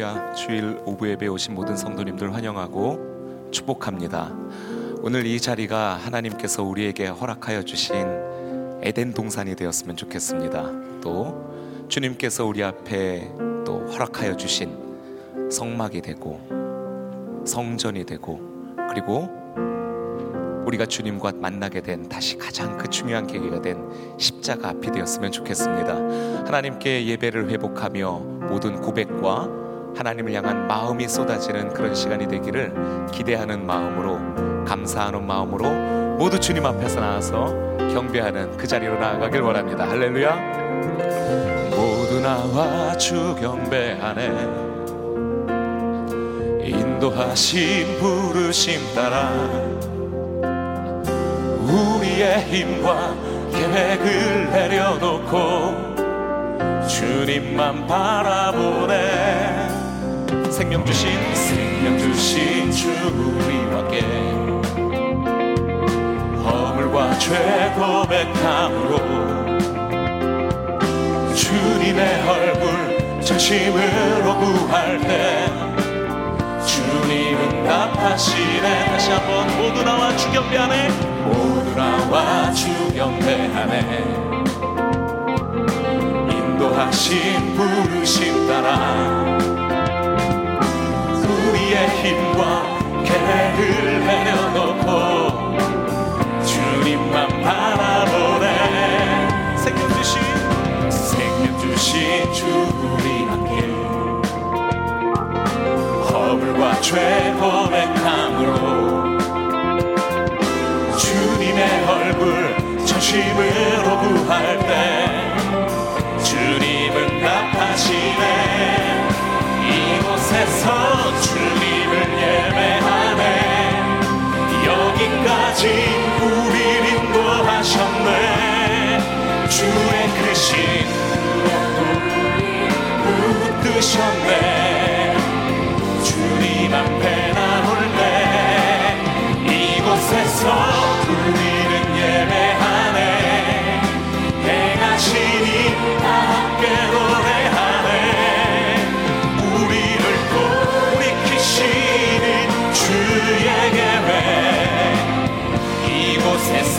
할렐루야 주일 오부 예배 오신 모든 성도님들 환영하고 축복합니다. 오늘 이 자리가 하나님께서 우리에게 허락하여 주신 에덴 동산이 되었으면 좋겠습니다. 또 주님께서 우리 앞에 또 허락하여 주신 성막이 되고 성전이 되고 그리고 우리가 주님과 만나게 된 다시 가장 그 중요한 계기가 된 십자가 앞이 되었으면 좋겠습니다. 하나님께 예배를 회복하며 모든 고백과 하나님을 향한 마음이 쏟아지는 그런 시간이 되기를 기대하는 마음으로 감사하는 마음으로 모두 주님 앞에서 나와서 경배하는 그 자리로 나아가길 원합니다. 할렐루야. 모두 나와 주 경배하네. 인도하신 부르심 따라 우리의 힘과 계획을 내려놓고 주님만 바라보네 생명 주신 생명 주신 주 우리와께. 허물과 죄 고백함으로 주님의 얼굴 전심으로 구할 때 주님은 답하시네. 다시 한번 모두 나와 주 경배하네. 모두 나와 주 경배하네. 인도하신 부 죄 고백함으로 주님의 얼굴 전심으로 구할 때 주님은 답하시네. 이곳에서 주님을 예배하네. 여기까지 우리를 인도하셨네. 주의 크신 붙드셨네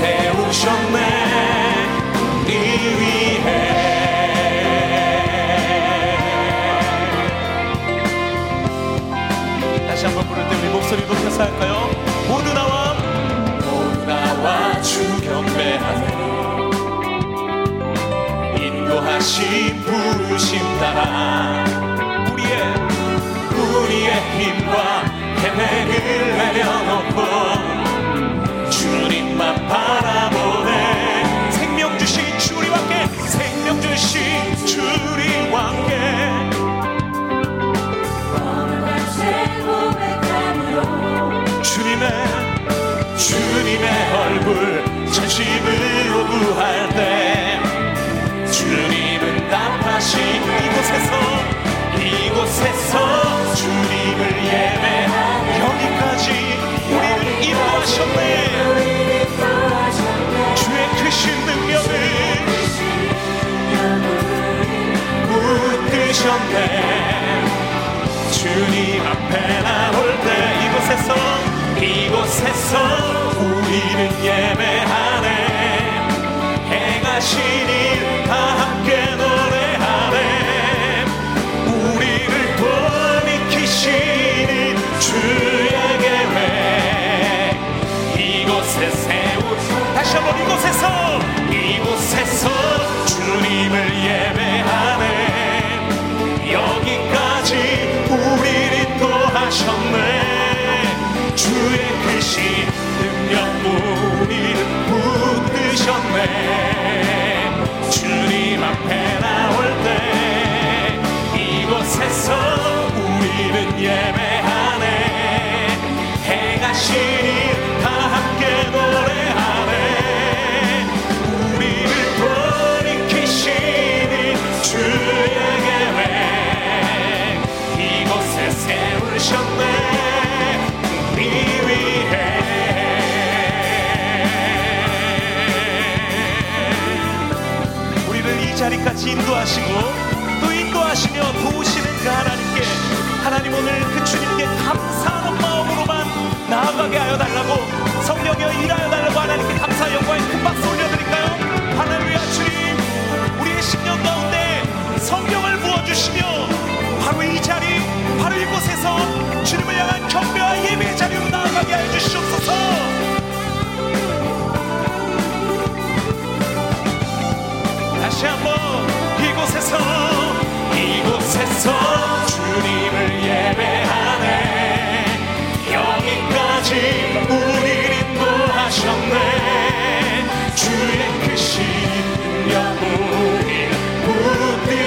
세우셨네. 우리 위해. 다시 한번 부를 때 우리 목소리 높여서 할까요? 모두 나와. 모두 나와 주 경배하네. 인도하신 부르심 따라 우리의 우리의 힘과 계획을 내려 얼굴 전심으로 구할 때 주님은 답하신 이곳에서 이곳에서 주님을 예배 여기까지 우리를 인도하셨네. 주의 크신 능력을 붙드셨네. 주님 앞에 나올 때 이곳에서 이곳에서 우리는 예배하네. 행하신 일다 함께 노래하네. 우리를 돌이키시는 주의 계획 이곳에 세우 다시 한번 이곳에서 이곳에서 주님을 예배하네. 여기까지 우리를 인도하셨네. 주의 크신 우리를 붙드셨네. 주님 앞에 나올 때 이곳에서 우리는 예배 하시고 또 인도하시며 도우시는 그 하나님께 하나님 오늘 그 주님께 감사하는 마음으로만 나아가게 하여 달라고 성령이여 일하여 달라고 하나님께 감사 영광의 큰 박수 올려드릴까요? 할렐루야 주님 우리의 신령 가운데 성령을 부어주시며 바로 이 자리 바로 이곳에서 주님을 향한 경배와 예배의 자리로 나아가게 하여 주시옵소서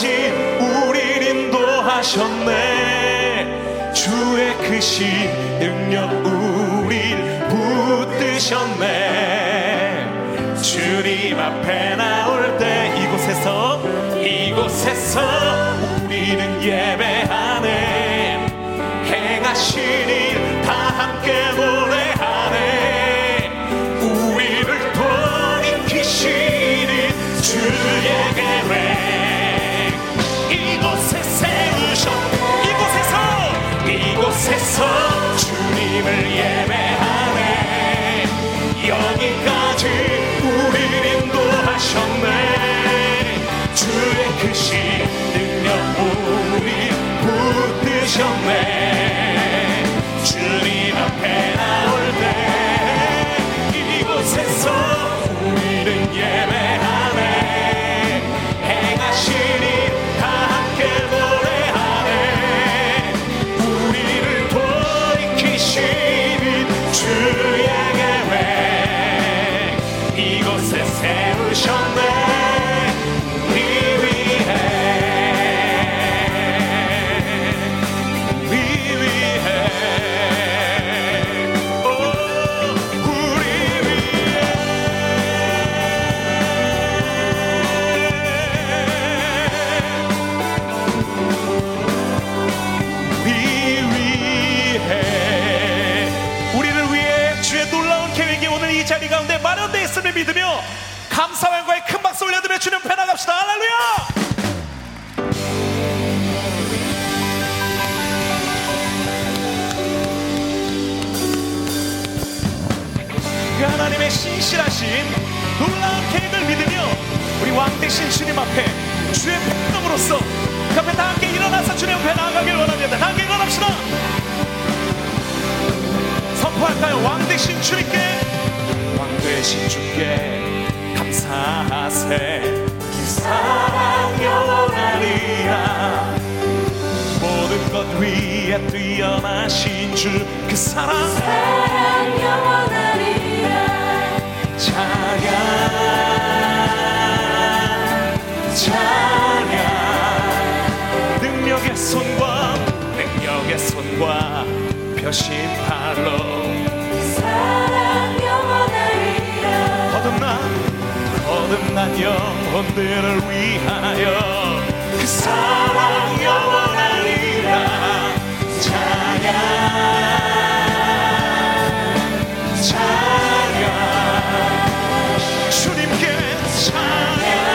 여기까지 우리를 인도하셨네. 주의 크신 능력 우릴 붙드셨네. 주님 앞에 나올 때 이곳에서 이곳에서 우리는 예배하네. 행하신 일 다 함께 노래하네. 우리를 돌이키시는 계 주님을 예배 신실하신 놀라운 계획을 믿으며 우리 왕 대신 주님 앞에 주의 백성으로서 그 앞에 다 함께 일어나서 주님 앞에 나아가길 원합니다. 다 함께 일어납시다. 선포할까요? 왕 대신 주님께. 왕 대신 주께 감사하세. 그 사랑 영원하리라. 모든 것 위에 뛰어나신 주 그 사랑 심팔로 거듭난 거듭난 영혼들을 위하여 그 사랑 영원하리라 찬양 찬양. 주님께 찬양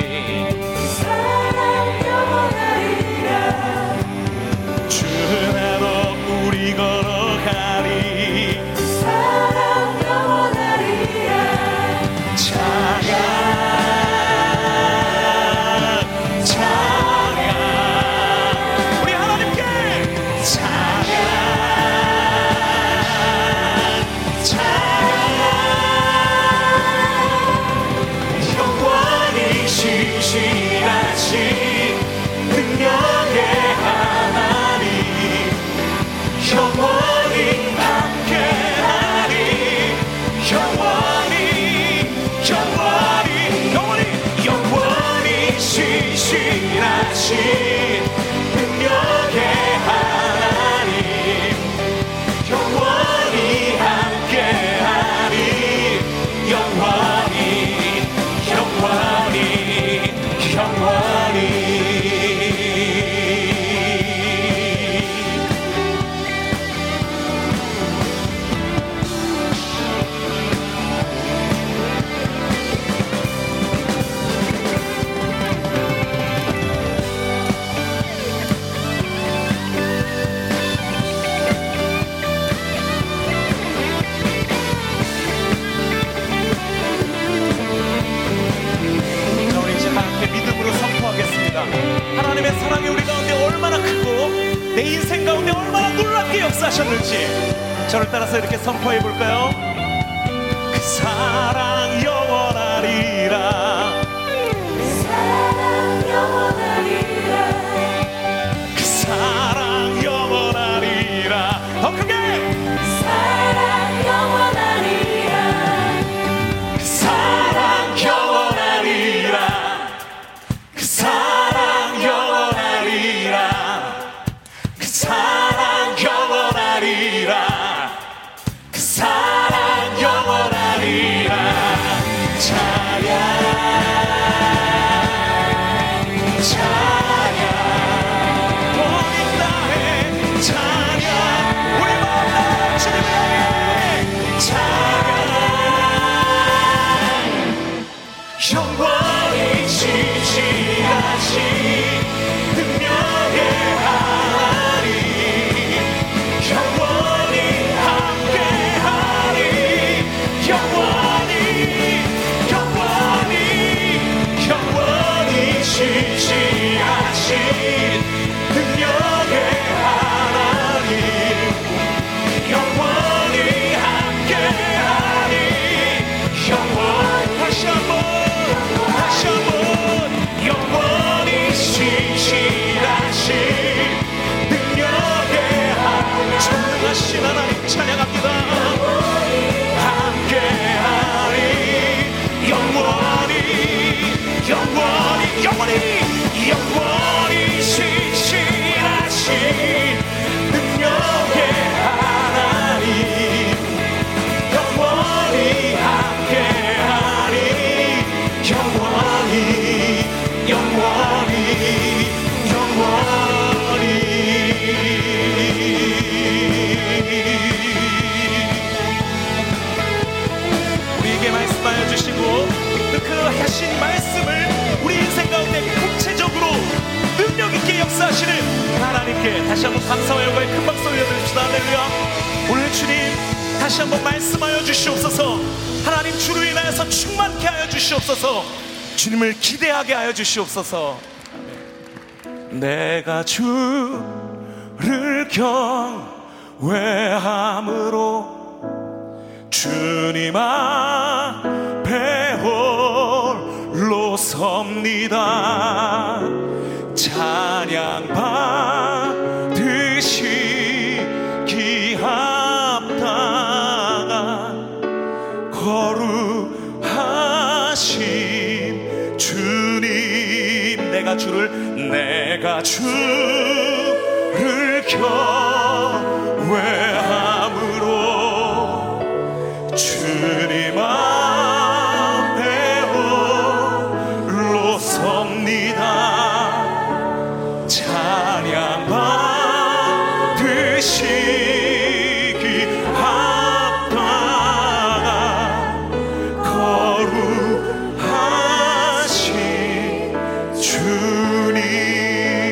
데까지 주나로 우리 걸 역사하시는 하나님께 다시 한번 감사와 영광의 큰 박수 올려드립시다. 할렐루야. 오늘 주님 다시 한번 말씀하여 주시옵소서. 하나님 주로 인하여서 충만케 하여 주시옵소서. 주님을 기대하게 하여 주시옵소서. 내가 주를 경외함으로 주님 앞에 홀로 섭니다. 찬양 받으시기 합당한 거룩하신 주님 내가 주를 내가 주를 겨 beauty.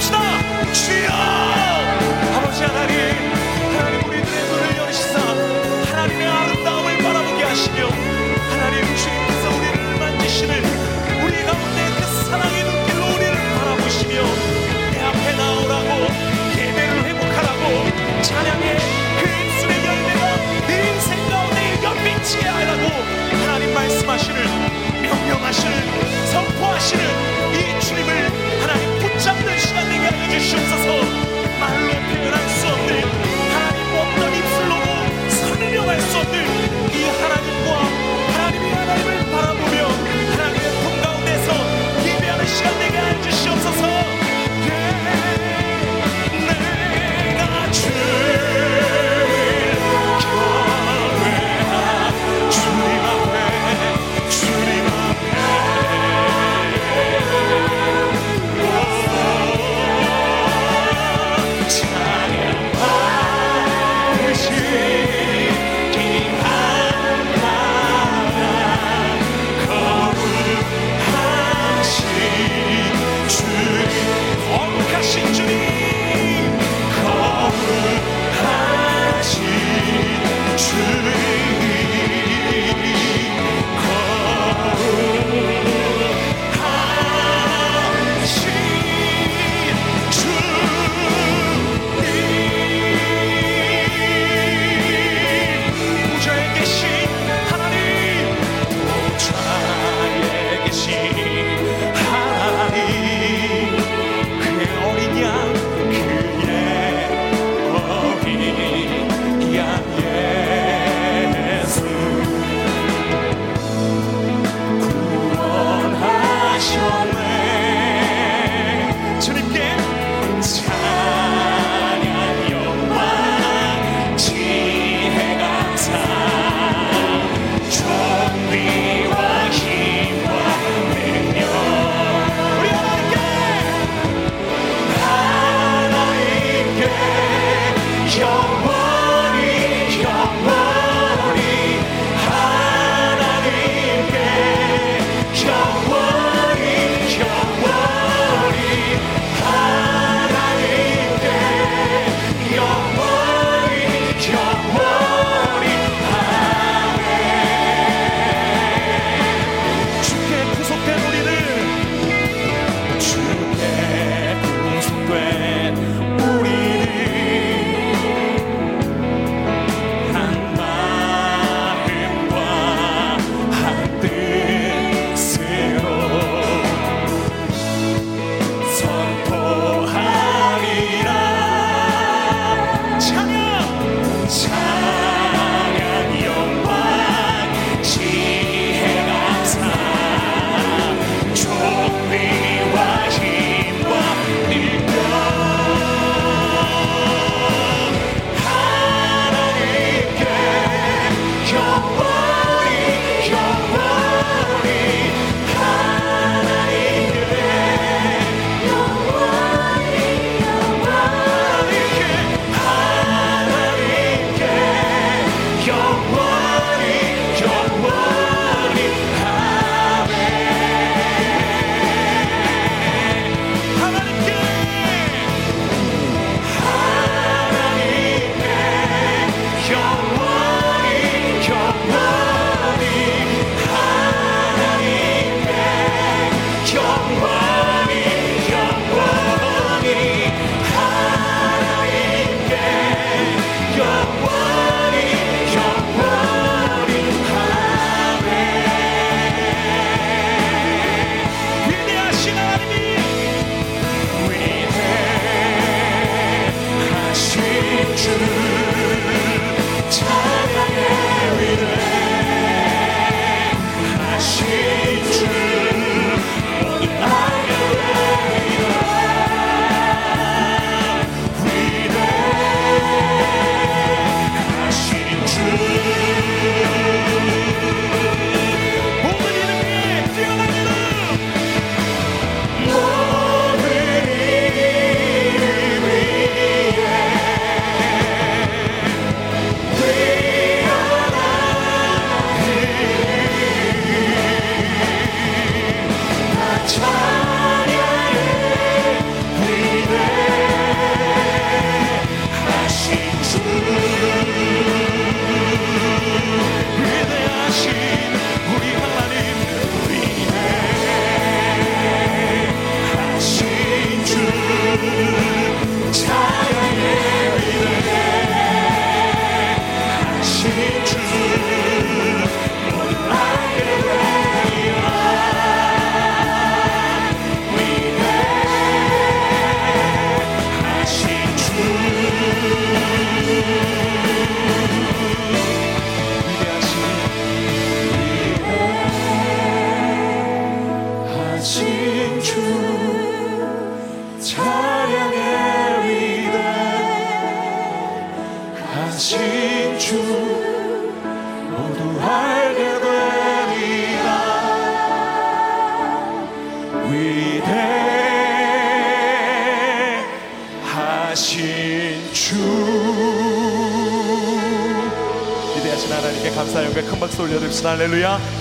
나갑시다. 주여! 아버지 하나님 하나님 우리들의 눈을 열으시사 하나님의 아름다움을 바라보게 하시며 하나님 주님께서 우리를 만지시는 우리 가운데 그 사랑의 눈길로 우리를 바라보시며 내 앞에 나오라고 예배를 회복하라고 찬양의 그 입술의 열매가 내 인생 가운데 연빛이 하라고 하나님 말씀하시는 명령하시는 선포하시는 이 주님을 주시옵소서. 말로 표현할 수 없는 하나님 어떤 입술로도 설명할 수 없는 이 하나님과 하나님이 하나님을 바라보며 할렐루야